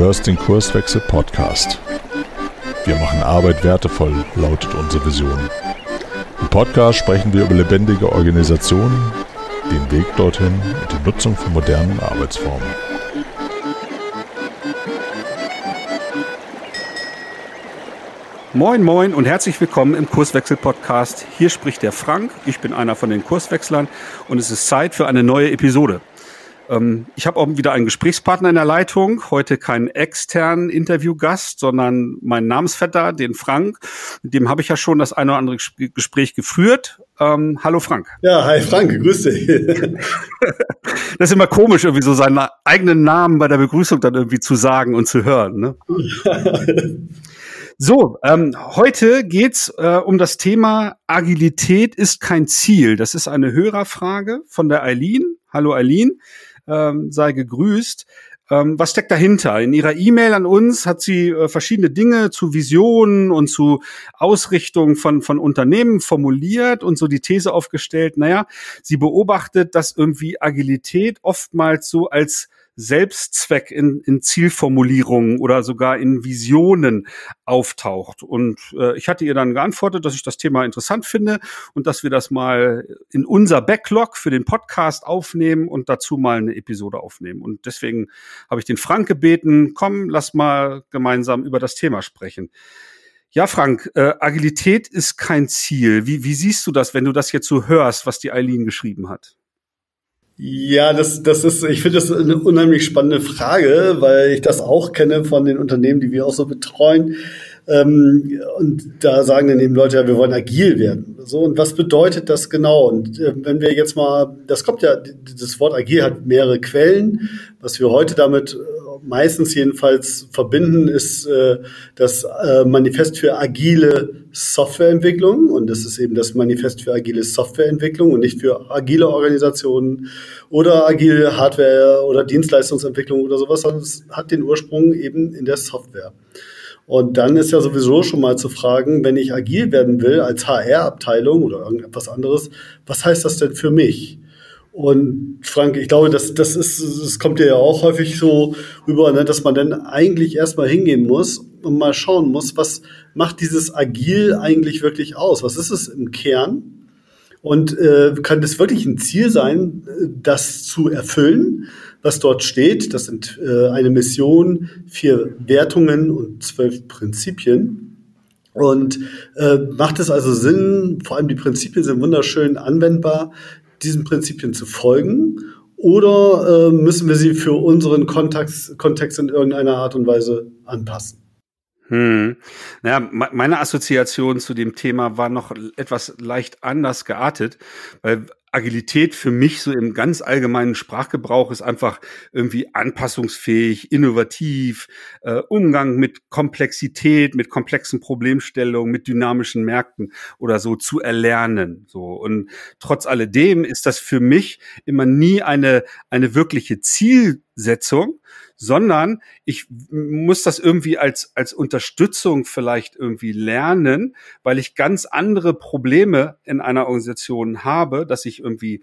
hörst den Kurswechsel Podcast. Wir machen Arbeit wertevoll, lautet unsere Vision. Im Podcast sprechen wir über lebendige Organisationen, den Weg dorthin und die Nutzung von modernen Arbeitsformen. Moin, moin und herzlich willkommen im Kurswechsel-Podcast. Hier spricht der Frank, ich bin einer von den Kurswechslern und es ist Zeit für eine neue Episode. Ähm, ich habe auch wieder einen Gesprächspartner in der Leitung, heute keinen externen Interviewgast, sondern meinen Namensvetter, den Frank. Mit dem habe ich ja schon das eine oder andere Gespräch geführt. Ähm, hallo Frank. Ja, hi Frank, grüß dich. das ist immer komisch, irgendwie so seinen eigenen Namen bei der Begrüßung dann irgendwie zu sagen und zu hören. Ne? So, ähm, heute geht's äh, um das Thema Agilität ist kein Ziel. Das ist eine Hörerfrage von der Eileen. Hallo Eileen, ähm, sei gegrüßt. Ähm, was steckt dahinter? In ihrer E-Mail an uns hat sie äh, verschiedene Dinge zu Visionen und zu Ausrichtung von, von Unternehmen formuliert und so die These aufgestellt, naja, sie beobachtet, dass irgendwie Agilität oftmals so als Selbstzweck in, in Zielformulierungen oder sogar in Visionen auftaucht. Und äh, ich hatte ihr dann geantwortet, dass ich das Thema interessant finde und dass wir das mal in unser Backlog für den Podcast aufnehmen und dazu mal eine Episode aufnehmen. Und deswegen habe ich den Frank gebeten, komm, lass mal gemeinsam über das Thema sprechen. Ja, Frank, äh, Agilität ist kein Ziel. Wie, wie siehst du das, wenn du das jetzt so hörst, was die Eileen geschrieben hat? Ja, das, das ist, ich finde das eine unheimlich spannende Frage, weil ich das auch kenne von den Unternehmen, die wir auch so betreuen. Ähm, und da sagen dann eben Leute, ja, wir wollen agil werden. So, und was bedeutet das genau? Und äh, wenn wir jetzt mal, das kommt ja, das Wort agil hat mehrere Quellen. Was wir heute damit meistens jedenfalls verbinden, ist äh, das äh, Manifest für agile Softwareentwicklung. Und das ist eben das Manifest für agile Softwareentwicklung und nicht für agile Organisationen oder agile Hardware- oder Dienstleistungsentwicklung oder sowas, sondern es hat den Ursprung eben in der Software. Und dann ist ja sowieso schon mal zu fragen, wenn ich agil werden will als HR-Abteilung oder irgendetwas anderes, was heißt das denn für mich? Und Frank, ich glaube, das, das ist, das kommt dir ja auch häufig so rüber, ne, dass man dann eigentlich erstmal hingehen muss und mal schauen muss, was macht dieses Agil eigentlich wirklich aus? Was ist es im Kern? Und äh, kann das wirklich ein Ziel sein, das zu erfüllen, was dort steht? Das sind äh, eine Mission, vier Wertungen und zwölf Prinzipien. Und äh, macht es also Sinn, vor allem die Prinzipien sind wunderschön anwendbar, diesen Prinzipien zu folgen? Oder äh, müssen wir sie für unseren Kontext, Kontext in irgendeiner Art und Weise anpassen? Hm. Naja, meine Assoziation zu dem Thema war noch etwas leicht anders geartet, weil Agilität für mich so im ganz allgemeinen Sprachgebrauch ist einfach irgendwie anpassungsfähig, innovativ, äh, Umgang mit Komplexität, mit komplexen Problemstellungen, mit dynamischen Märkten oder so zu erlernen. So und trotz alledem ist das für mich immer nie eine eine wirkliche Zielsetzung, sondern ich muss das irgendwie als, als Unterstützung vielleicht irgendwie lernen, weil ich ganz andere Probleme in einer Organisation habe, dass ich irgendwie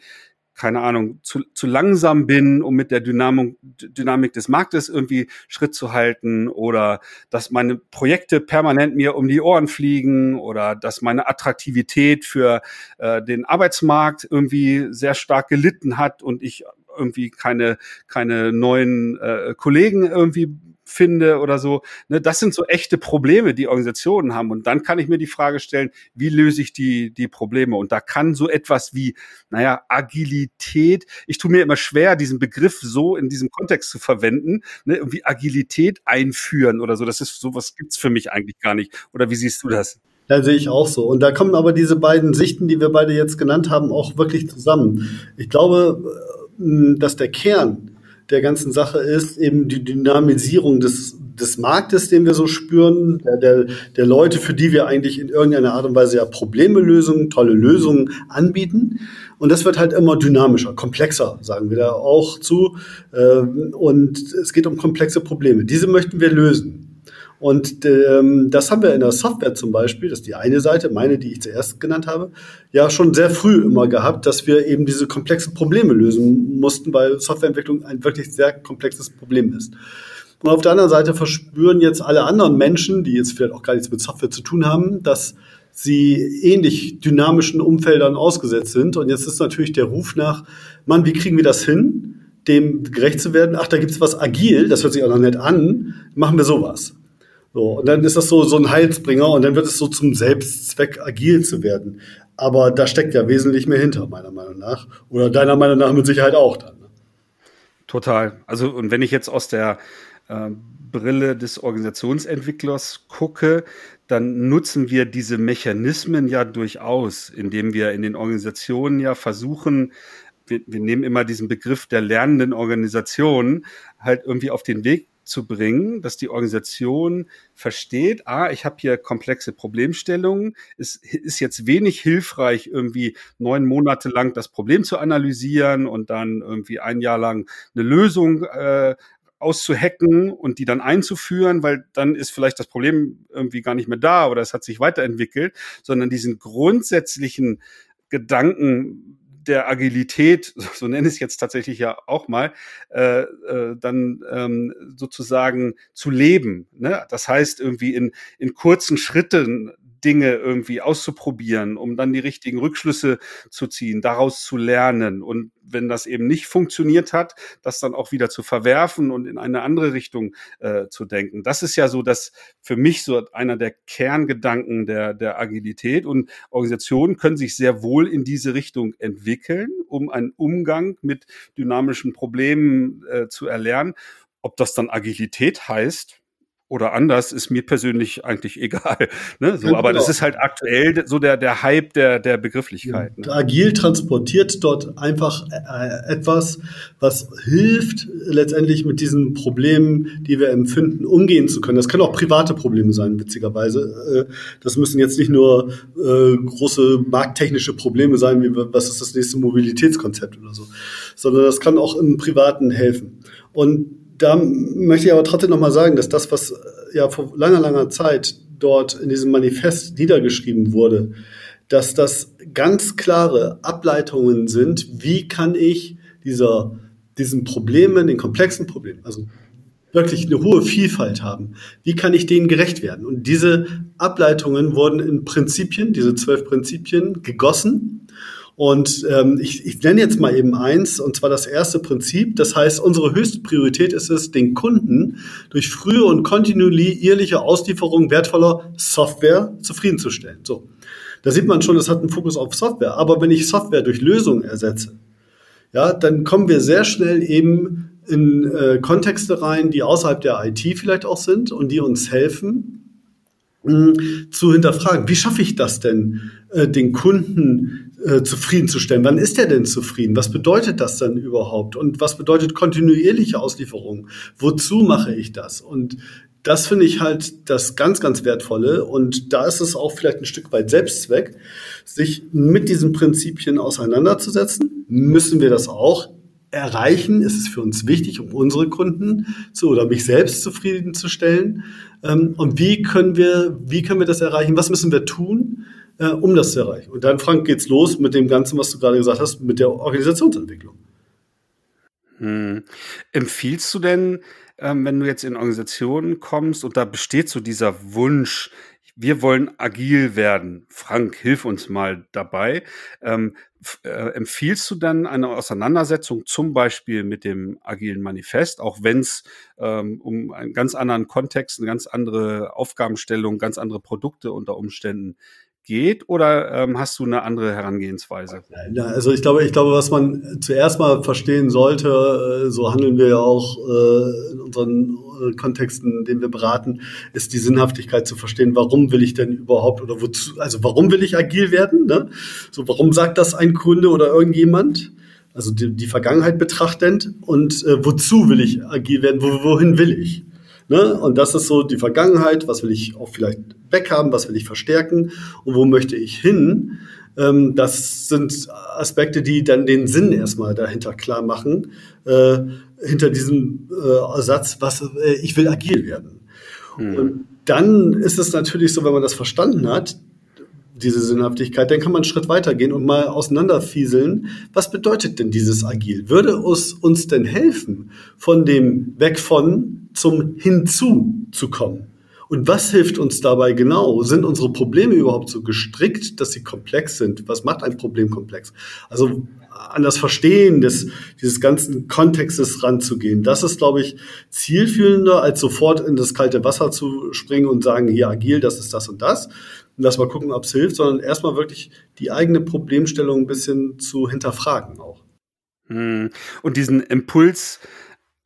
keine Ahnung, zu, zu langsam bin, um mit der Dynamik, Dynamik des Marktes irgendwie Schritt zu halten oder dass meine Projekte permanent mir um die Ohren fliegen oder dass meine Attraktivität für äh, den Arbeitsmarkt irgendwie sehr stark gelitten hat und ich irgendwie keine, keine neuen äh, Kollegen irgendwie finde oder so. Ne, das sind so echte Probleme, die Organisationen haben. Und dann kann ich mir die Frage stellen, wie löse ich die, die Probleme? Und da kann so etwas wie, naja, Agilität, ich tue mir immer schwer, diesen Begriff so in diesem Kontext zu verwenden, ne, irgendwie Agilität einführen oder so. Das ist, sowas gibt's für mich eigentlich gar nicht. Oder wie siehst du das? Ja, sehe ich auch so. Und da kommen aber diese beiden Sichten, die wir beide jetzt genannt haben, auch wirklich zusammen. Ich glaube, dass der Kern der ganzen Sache ist eben die Dynamisierung des, des Marktes, den wir so spüren, der, der, Leute, für die wir eigentlich in irgendeiner Art und Weise ja Probleme lösen, tolle Lösungen anbieten. Und das wird halt immer dynamischer, komplexer, sagen wir da auch zu. Ähm, und es geht um komplexe Probleme. Diese möchten wir lösen. Und ähm, das haben wir in der Software zum Beispiel, das ist die eine Seite, meine, die ich zuerst genannt habe, ja schon sehr früh immer gehabt, dass wir eben diese komplexen Probleme lösen mussten, weil Softwareentwicklung ein wirklich sehr komplexes Problem ist. Und auf der anderen Seite verspüren jetzt alle anderen Menschen, die jetzt vielleicht auch gar nichts mit Software zu tun haben, dass sie ähnlich dynamischen Umfeldern ausgesetzt sind. Und jetzt ist natürlich der Ruf nach, Mann, wie kriegen wir das hin, dem gerecht zu werden? Ach, da gibt's was agil, das hört sich auch noch nett an, machen wir sowas. So, und dann ist das so, so ein Heilsbringer und dann wird es so zum Selbstzweck agil zu werden. Aber da steckt ja wesentlich mehr hinter, meiner Meinung nach. Oder deiner Meinung nach mit Sicherheit auch dann. Ne? Total. Also, und wenn ich jetzt aus der äh, Brille des Organisationsentwicklers gucke, dann nutzen wir diese Mechanismen ja durchaus, indem wir in den Organisationen ja versuchen, wir, wir nehmen immer diesen Begriff der lernenden Organisation halt irgendwie auf den Weg zu bringen, dass die Organisation versteht, ah, ich habe hier komplexe Problemstellungen. Es ist jetzt wenig hilfreich, irgendwie neun Monate lang das Problem zu analysieren und dann irgendwie ein Jahr lang eine Lösung äh, auszuhacken und die dann einzuführen, weil dann ist vielleicht das Problem irgendwie gar nicht mehr da oder es hat sich weiterentwickelt, sondern diesen grundsätzlichen Gedanken der Agilität, so nenne ich es jetzt tatsächlich ja auch mal, äh, äh, dann ähm, sozusagen zu leben. Ne? Das heißt, irgendwie in, in kurzen Schritten Dinge irgendwie auszuprobieren, um dann die richtigen Rückschlüsse zu ziehen, daraus zu lernen und wenn das eben nicht funktioniert hat, das dann auch wieder zu verwerfen und in eine andere Richtung äh, zu denken. Das ist ja so das für mich so einer der Kerngedanken der, der Agilität und Organisationen können sich sehr wohl in diese Richtung entwickeln, um einen Umgang mit dynamischen Problemen äh, zu erlernen. Ob das dann Agilität heißt, oder anders ist mir persönlich eigentlich egal. Ne? So, aber genau. das ist halt aktuell so der, der Hype der, der Begrifflichkeit. Ne? Agil transportiert dort einfach äh, etwas, was hilft, letztendlich mit diesen Problemen, die wir empfinden, umgehen zu können. Das können auch private Probleme sein, witzigerweise. Äh, das müssen jetzt nicht nur äh, große markttechnische Probleme sein, wie was ist das nächste Mobilitätskonzept oder so, sondern das kann auch im Privaten helfen. Und da möchte ich aber trotzdem nochmal sagen, dass das, was ja vor langer, langer Zeit dort in diesem Manifest niedergeschrieben wurde, dass das ganz klare Ableitungen sind, wie kann ich dieser, diesen Problemen, den komplexen Problemen, also wirklich eine hohe Vielfalt haben, wie kann ich denen gerecht werden? Und diese Ableitungen wurden in Prinzipien, diese zwölf Prinzipien, gegossen und ähm, ich, ich nenne jetzt mal eben eins, und zwar das erste Prinzip. Das heißt, unsere höchste Priorität ist es, den Kunden durch frühe und kontinuierliche Auslieferung wertvoller Software zufriedenzustellen. So. Da sieht man schon, es hat einen Fokus auf Software. Aber wenn ich Software durch Lösungen ersetze, ja, dann kommen wir sehr schnell eben in äh, Kontexte rein, die außerhalb der IT vielleicht auch sind und die uns helfen, mh, zu hinterfragen, wie schaffe ich das denn, äh, den Kunden äh, zufriedenzustellen. Wann ist er denn zufrieden? Was bedeutet das dann überhaupt? Und was bedeutet kontinuierliche Auslieferung? Wozu mache ich das? Und das finde ich halt das ganz, ganz Wertvolle. Und da ist es auch vielleicht ein Stück weit Selbstzweck, sich mit diesen Prinzipien auseinanderzusetzen. Müssen wir das auch erreichen? Ist es für uns wichtig, um unsere Kunden zu oder mich selbst zufriedenzustellen? Ähm, und wie können wir, wie können wir das erreichen? Was müssen wir tun? Äh, um das zu erreichen. Und dann, Frank, geht's los mit dem Ganzen, was du gerade gesagt hast, mit der Organisationsentwicklung. Hm. Empfiehlst du denn, ähm, wenn du jetzt in Organisationen kommst und da besteht so dieser Wunsch, wir wollen agil werden. Frank, hilf uns mal dabei. Ähm, äh, empfiehlst du dann eine Auseinandersetzung zum Beispiel mit dem agilen Manifest, auch wenn es ähm, um einen ganz anderen Kontext, eine ganz andere Aufgabenstellung, ganz andere Produkte unter Umständen geht oder ähm, hast du eine andere Herangehensweise? Ja, also ich glaube, ich glaube, was man zuerst mal verstehen sollte, äh, so handeln wir ja auch äh, in unseren äh, Kontexten, in denen wir beraten, ist die Sinnhaftigkeit zu verstehen, warum will ich denn überhaupt oder wozu, also warum will ich agil werden? Ne? So, warum sagt das ein Kunde oder irgendjemand? Also die, die Vergangenheit betrachtend und äh, wozu will ich agil werden? Wo, wohin will ich? Ne? Und das ist so die Vergangenheit, was will ich auch vielleicht weghaben, was will ich verstärken und wo möchte ich hin. Ähm, das sind Aspekte, die dann den Sinn erstmal dahinter klar machen, äh, hinter diesem äh, Satz, was äh, ich will agil werden. Hm. Und dann ist es natürlich so, wenn man das verstanden hat, diese Sinnhaftigkeit, dann kann man einen Schritt weitergehen und mal auseinanderfieseln, was bedeutet denn dieses Agil? Würde es uns denn helfen, von dem Weg von zum Hinzu zu kommen. Und was hilft uns dabei genau? Sind unsere Probleme überhaupt so gestrickt, dass sie komplex sind? Was macht ein Problem komplex? Also an das Verstehen des, dieses ganzen Kontextes ranzugehen. Das ist, glaube ich, zielführender, als sofort in das kalte Wasser zu springen und sagen, hier agil, das ist das und das. Und lass mal gucken, ob es hilft, sondern erstmal wirklich die eigene Problemstellung ein bisschen zu hinterfragen auch. Hm. Und diesen Impuls,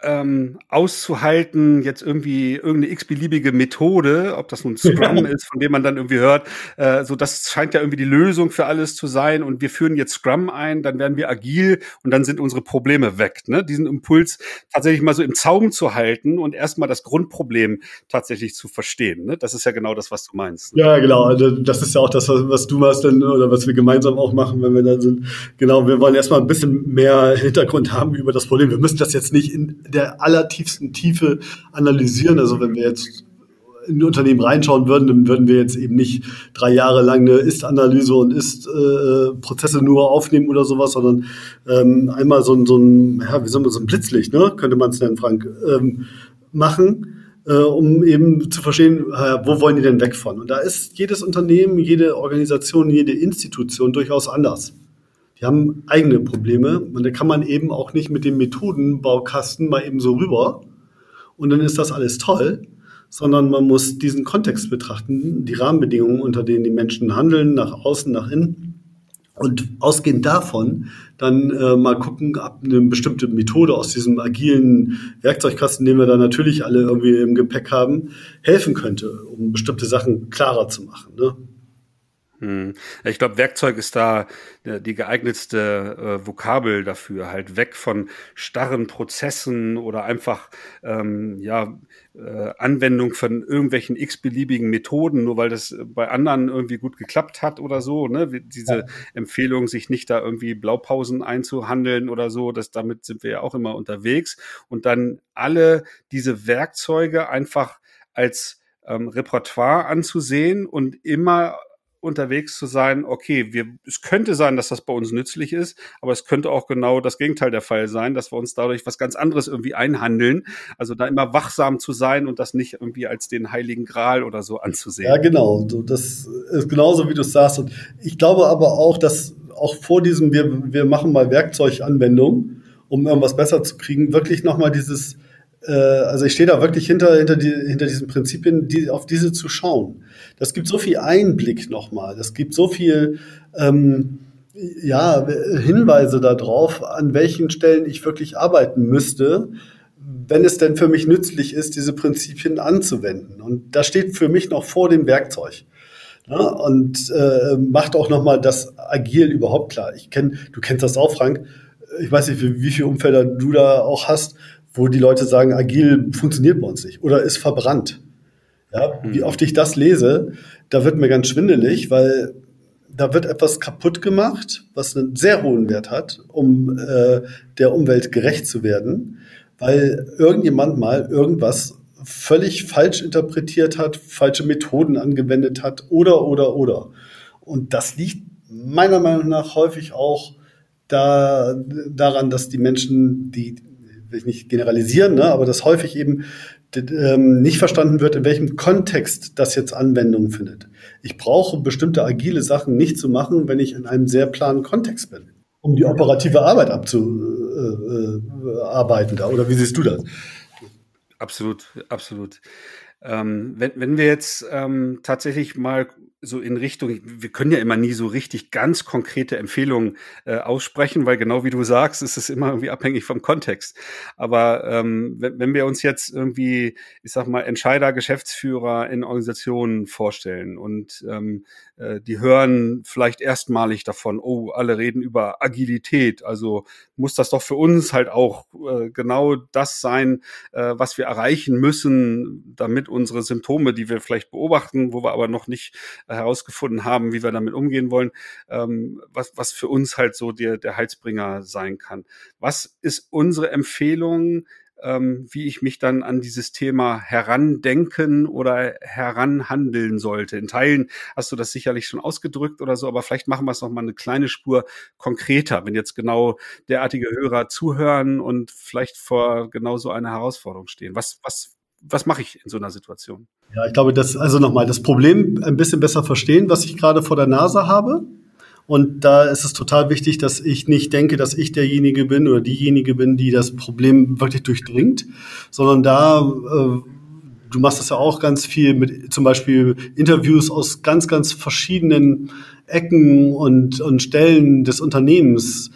ähm, auszuhalten, jetzt irgendwie irgendeine x-beliebige Methode, ob das nun Scrum ist, von dem man dann irgendwie hört, äh, so das scheint ja irgendwie die Lösung für alles zu sein und wir führen jetzt Scrum ein, dann werden wir agil und dann sind unsere Probleme weg. Ne? Diesen Impuls tatsächlich mal so im Zaum zu halten und erstmal das Grundproblem tatsächlich zu verstehen. Ne? Das ist ja genau das, was du meinst. Ne? Ja, genau. Also das ist ja auch das, was du machst dann oder was wir gemeinsam auch machen, wenn wir dann sind. Genau, wir wollen erstmal ein bisschen mehr Hintergrund haben über das Problem. Wir müssen das jetzt nicht in der allertiefsten Tiefe analysieren. Also wenn wir jetzt in ein Unternehmen reinschauen würden, dann würden wir jetzt eben nicht drei Jahre lang eine Ist-Analyse und Ist-Prozesse nur aufnehmen oder sowas, sondern ähm, einmal so, so ein, ja, wie soll man so ein Blitzlicht, ne? könnte man es nennen, Frank, ähm, machen, äh, um eben zu verstehen, äh, wo wollen die denn weg von? Und da ist jedes Unternehmen, jede Organisation, jede Institution durchaus anders. Die haben eigene Probleme und da kann man eben auch nicht mit dem Methodenbaukasten mal eben so rüber und dann ist das alles toll, sondern man muss diesen Kontext betrachten, die Rahmenbedingungen, unter denen die Menschen handeln, nach außen, nach innen. Und ausgehend davon dann äh, mal gucken, ob eine bestimmte Methode aus diesem agilen Werkzeugkasten, den wir da natürlich alle irgendwie im Gepäck haben, helfen könnte, um bestimmte Sachen klarer zu machen. Ne? Hm. Ich glaube, Werkzeug ist da äh, die geeignetste äh, Vokabel dafür. Halt weg von starren Prozessen oder einfach ähm, ja äh, Anwendung von irgendwelchen x-beliebigen Methoden, nur weil das bei anderen irgendwie gut geklappt hat oder so. Ne? Diese ja. Empfehlung, sich nicht da irgendwie Blaupausen einzuhandeln oder so, das damit sind wir ja auch immer unterwegs. Und dann alle diese Werkzeuge einfach als ähm, Repertoire anzusehen und immer unterwegs zu sein, okay, wir, es könnte sein, dass das bei uns nützlich ist, aber es könnte auch genau das Gegenteil der Fall sein, dass wir uns dadurch was ganz anderes irgendwie einhandeln. Also da immer wachsam zu sein und das nicht irgendwie als den heiligen Gral oder so anzusehen. Ja, genau. Das ist genauso, wie du es sagst. Und ich glaube aber auch, dass auch vor diesem, wir, wir machen mal Werkzeuganwendung, um irgendwas besser zu kriegen, wirklich nochmal dieses, äh, also ich stehe da wirklich hinter, hinter, die, hinter diesen Prinzipien, die, auf diese zu schauen. Das gibt so viel Einblick nochmal, das gibt so viel ähm, ja, Hinweise darauf, an welchen Stellen ich wirklich arbeiten müsste, wenn es denn für mich nützlich ist, diese Prinzipien anzuwenden. Und das steht für mich noch vor dem Werkzeug. Ja, und äh, macht auch nochmal das Agil überhaupt klar. Ich kenn, du kennst das auch, Frank. Ich weiß nicht, wie, wie viele Umfelder du da auch hast, wo die Leute sagen, agil funktioniert bei uns nicht oder ist verbrannt. Ja, wie mhm. oft ich das lese, da wird mir ganz schwindelig, weil da wird etwas kaputt gemacht, was einen sehr hohen Wert hat, um äh, der Umwelt gerecht zu werden, weil irgendjemand mal irgendwas völlig falsch interpretiert hat, falsche Methoden angewendet hat oder, oder, oder. Und das liegt meiner Meinung nach häufig auch da, daran, dass die Menschen, die will ich nicht generalisieren, ne, aber dass häufig eben ähm, nicht verstanden wird, in welchem Kontext das jetzt Anwendung findet. Ich brauche bestimmte agile Sachen nicht zu machen, wenn ich in einem sehr planen Kontext bin, um die operative Arbeit abzuarbeiten da. Oder wie siehst du das? Absolut, absolut. Ähm, wenn, wenn wir jetzt ähm, tatsächlich mal so in Richtung, wir können ja immer nie so richtig ganz konkrete Empfehlungen äh, aussprechen, weil genau wie du sagst, ist es immer irgendwie abhängig vom Kontext. Aber ähm, wenn, wenn wir uns jetzt irgendwie, ich sag mal, Entscheider, Geschäftsführer in Organisationen vorstellen und ähm, äh, die hören vielleicht erstmalig davon, oh, alle reden über Agilität, also muss das doch für uns halt auch äh, genau das sein, äh, was wir erreichen müssen, damit unsere Symptome, die wir vielleicht beobachten, wo wir aber noch nicht herausgefunden haben, wie wir damit umgehen wollen, ähm, was, was für uns halt so der, der Heilsbringer sein kann. Was ist unsere Empfehlung, ähm, wie ich mich dann an dieses Thema herandenken oder heranhandeln sollte. In Teilen hast du das sicherlich schon ausgedrückt oder so, aber vielleicht machen wir es noch mal eine kleine Spur konkreter, wenn jetzt genau derartige Hörer zuhören und vielleicht vor genau so einer Herausforderung stehen. Was, was was mache ich in so einer Situation? Ja, ich glaube, das, also nochmal, das Problem ein bisschen besser verstehen, was ich gerade vor der Nase habe. Und da ist es total wichtig, dass ich nicht denke, dass ich derjenige bin oder diejenige bin, die das Problem wirklich durchdringt, sondern da, äh, du machst das ja auch ganz viel mit zum Beispiel Interviews aus ganz, ganz verschiedenen Ecken und, und Stellen des Unternehmens,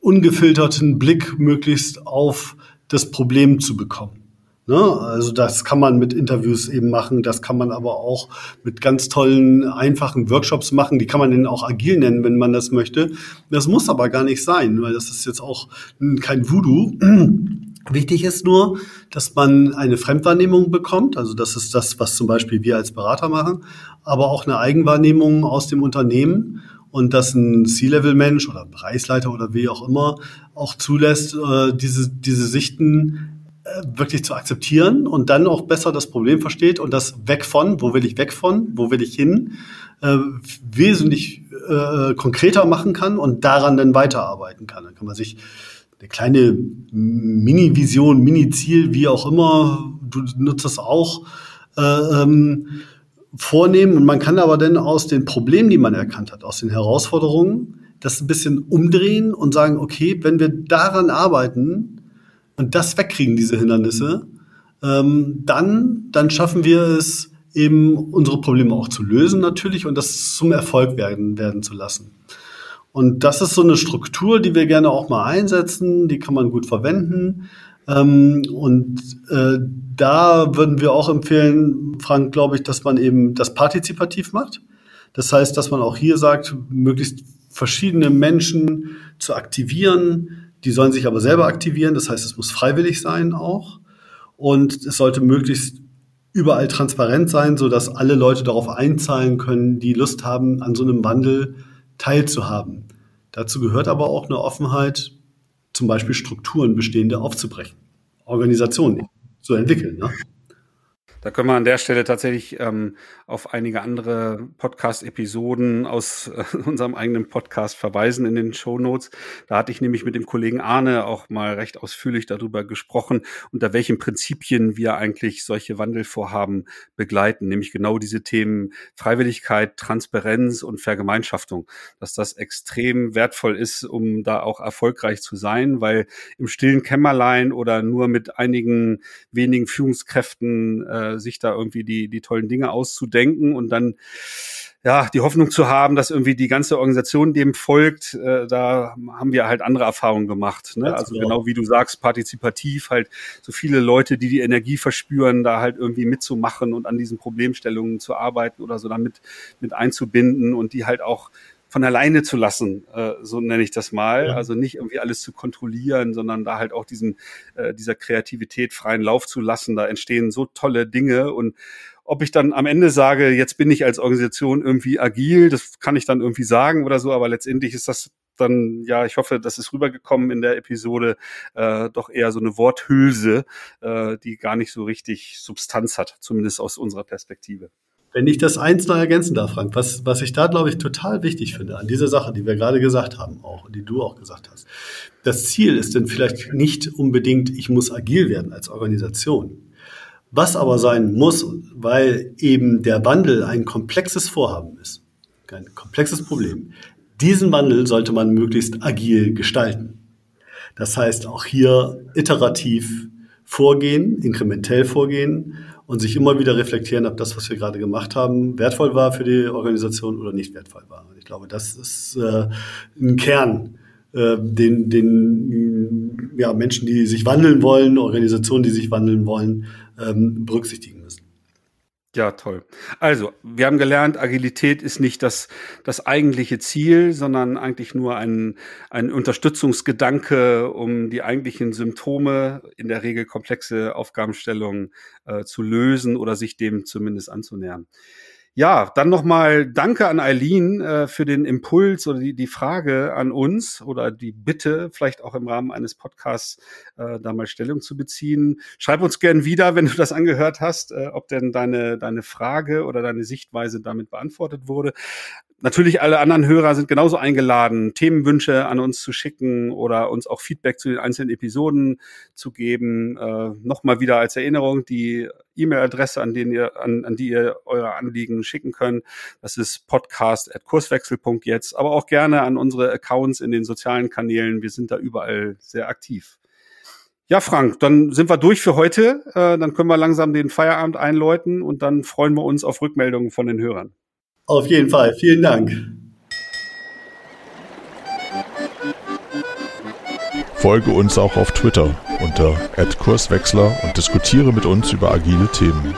ungefilterten Blick möglichst auf das Problem zu bekommen. Ne? Also das kann man mit Interviews eben machen, das kann man aber auch mit ganz tollen, einfachen Workshops machen. Die kann man dann auch agil nennen, wenn man das möchte. Das muss aber gar nicht sein, weil das ist jetzt auch kein Voodoo. Wichtig ist nur, dass man eine Fremdwahrnehmung bekommt. Also das ist das, was zum Beispiel wir als Berater machen, aber auch eine Eigenwahrnehmung aus dem Unternehmen und dass ein C-Level-Mensch oder Bereichsleiter oder wie auch immer auch zulässt, äh, diese, diese Sichten wirklich zu akzeptieren und dann auch besser das Problem versteht und das weg von, wo will ich weg von, wo will ich hin, äh, wesentlich äh, konkreter machen kann und daran dann weiterarbeiten kann. Dann kann man sich eine kleine Mini-Vision, Mini-Ziel, wie auch immer, du nutzt das auch, äh, ähm, vornehmen und man kann aber dann aus den Problemen, die man erkannt hat, aus den Herausforderungen, das ein bisschen umdrehen und sagen, okay, wenn wir daran arbeiten, und das wegkriegen, diese Hindernisse, ähm, dann, dann schaffen wir es eben, unsere Probleme auch zu lösen natürlich und das zum Erfolg werden, werden zu lassen. Und das ist so eine Struktur, die wir gerne auch mal einsetzen, die kann man gut verwenden. Ähm, und äh, da würden wir auch empfehlen, Frank, glaube ich, dass man eben das partizipativ macht. Das heißt, dass man auch hier sagt, möglichst verschiedene Menschen zu aktivieren, die sollen sich aber selber aktivieren, das heißt, es muss freiwillig sein auch. Und es sollte möglichst überall transparent sein, sodass alle Leute darauf einzahlen können, die Lust haben, an so einem Wandel teilzuhaben. Dazu gehört aber auch eine Offenheit, zum Beispiel Strukturen bestehende aufzubrechen, Organisationen zu entwickeln. Ne? Da können wir an der Stelle tatsächlich ähm, auf einige andere Podcast-Episoden aus äh, unserem eigenen Podcast verweisen in den Show Notes. Da hatte ich nämlich mit dem Kollegen Arne auch mal recht ausführlich darüber gesprochen, unter welchen Prinzipien wir eigentlich solche Wandelvorhaben begleiten, nämlich genau diese Themen Freiwilligkeit, Transparenz und Vergemeinschaftung, dass das extrem wertvoll ist, um da auch erfolgreich zu sein, weil im stillen Kämmerlein oder nur mit einigen wenigen Führungskräften äh, äh, sich da irgendwie die, die tollen Dinge auszudenken und dann ja, die Hoffnung zu haben, dass irgendwie die ganze Organisation dem folgt, äh, da haben wir halt andere Erfahrungen gemacht. Ne? Also genau. genau wie du sagst, partizipativ halt so viele Leute, die die Energie verspüren, da halt irgendwie mitzumachen und an diesen Problemstellungen zu arbeiten oder so damit mit einzubinden und die halt auch von alleine zu lassen, äh, so nenne ich das mal. Ja. Also nicht irgendwie alles zu kontrollieren, sondern da halt auch diesen, äh, dieser Kreativität freien Lauf zu lassen. Da entstehen so tolle Dinge und ob ich dann am Ende sage, jetzt bin ich als Organisation irgendwie agil, das kann ich dann irgendwie sagen oder so, aber letztendlich ist das dann, ja, ich hoffe, das ist rübergekommen in der Episode, äh, doch eher so eine Worthülse, äh, die gar nicht so richtig Substanz hat, zumindest aus unserer Perspektive. Wenn ich das eins noch ergänzen darf, Frank, was, was ich da, glaube ich, total wichtig finde an dieser Sache, die wir gerade gesagt haben, auch, und die du auch gesagt hast. Das Ziel ist denn vielleicht nicht unbedingt, ich muss agil werden als Organisation. Was aber sein muss, weil eben der Wandel ein komplexes Vorhaben ist, ein komplexes Problem. Diesen Wandel sollte man möglichst agil gestalten. Das heißt, auch hier iterativ vorgehen, inkrementell vorgehen und sich immer wieder reflektieren, ob das, was wir gerade gemacht haben, wertvoll war für die Organisation oder nicht wertvoll war. Und ich glaube, das ist äh, ein Kern, äh, den, den ja, Menschen, die sich wandeln wollen, Organisationen, die sich wandeln wollen, ähm, berücksichtigen. Ja, toll. Also, wir haben gelernt, Agilität ist nicht das, das eigentliche Ziel, sondern eigentlich nur ein, ein Unterstützungsgedanke, um die eigentlichen Symptome, in der Regel komplexe Aufgabenstellungen, äh, zu lösen oder sich dem zumindest anzunähern. Ja, dann nochmal Danke an Eileen äh, für den Impuls oder die, die Frage an uns oder die Bitte, vielleicht auch im Rahmen eines Podcasts äh, da mal Stellung zu beziehen. Schreib uns gern wieder, wenn du das angehört hast, äh, ob denn deine, deine Frage oder deine Sichtweise damit beantwortet wurde. natürlich alle anderen Hörer sind genauso eingeladen, Themenwünsche an uns zu schicken oder uns auch Feedback zu den einzelnen Episoden zu geben. Äh, Nochmal wieder als Erinnerung die E-Mail-Adresse, an, ihr, an, an die ihr eure Anliegen schicken könnt. Das ist podcast.kurswechsel.jetzt, aber auch gerne an unsere Accounts in den sozialen Kanälen. Wir sind da überall sehr aktiv. Ja, Frank, dann sind wir durch für heute. Äh, dann können wir langsam den Feierabend einläuten und dann freuen wir uns auf Rückmeldungen von den Hörern. Auf jeden Fall. Vielen Dank. Folge uns auch auf Twitter unter @kurswechsler und diskutiere mit uns über agile Themen.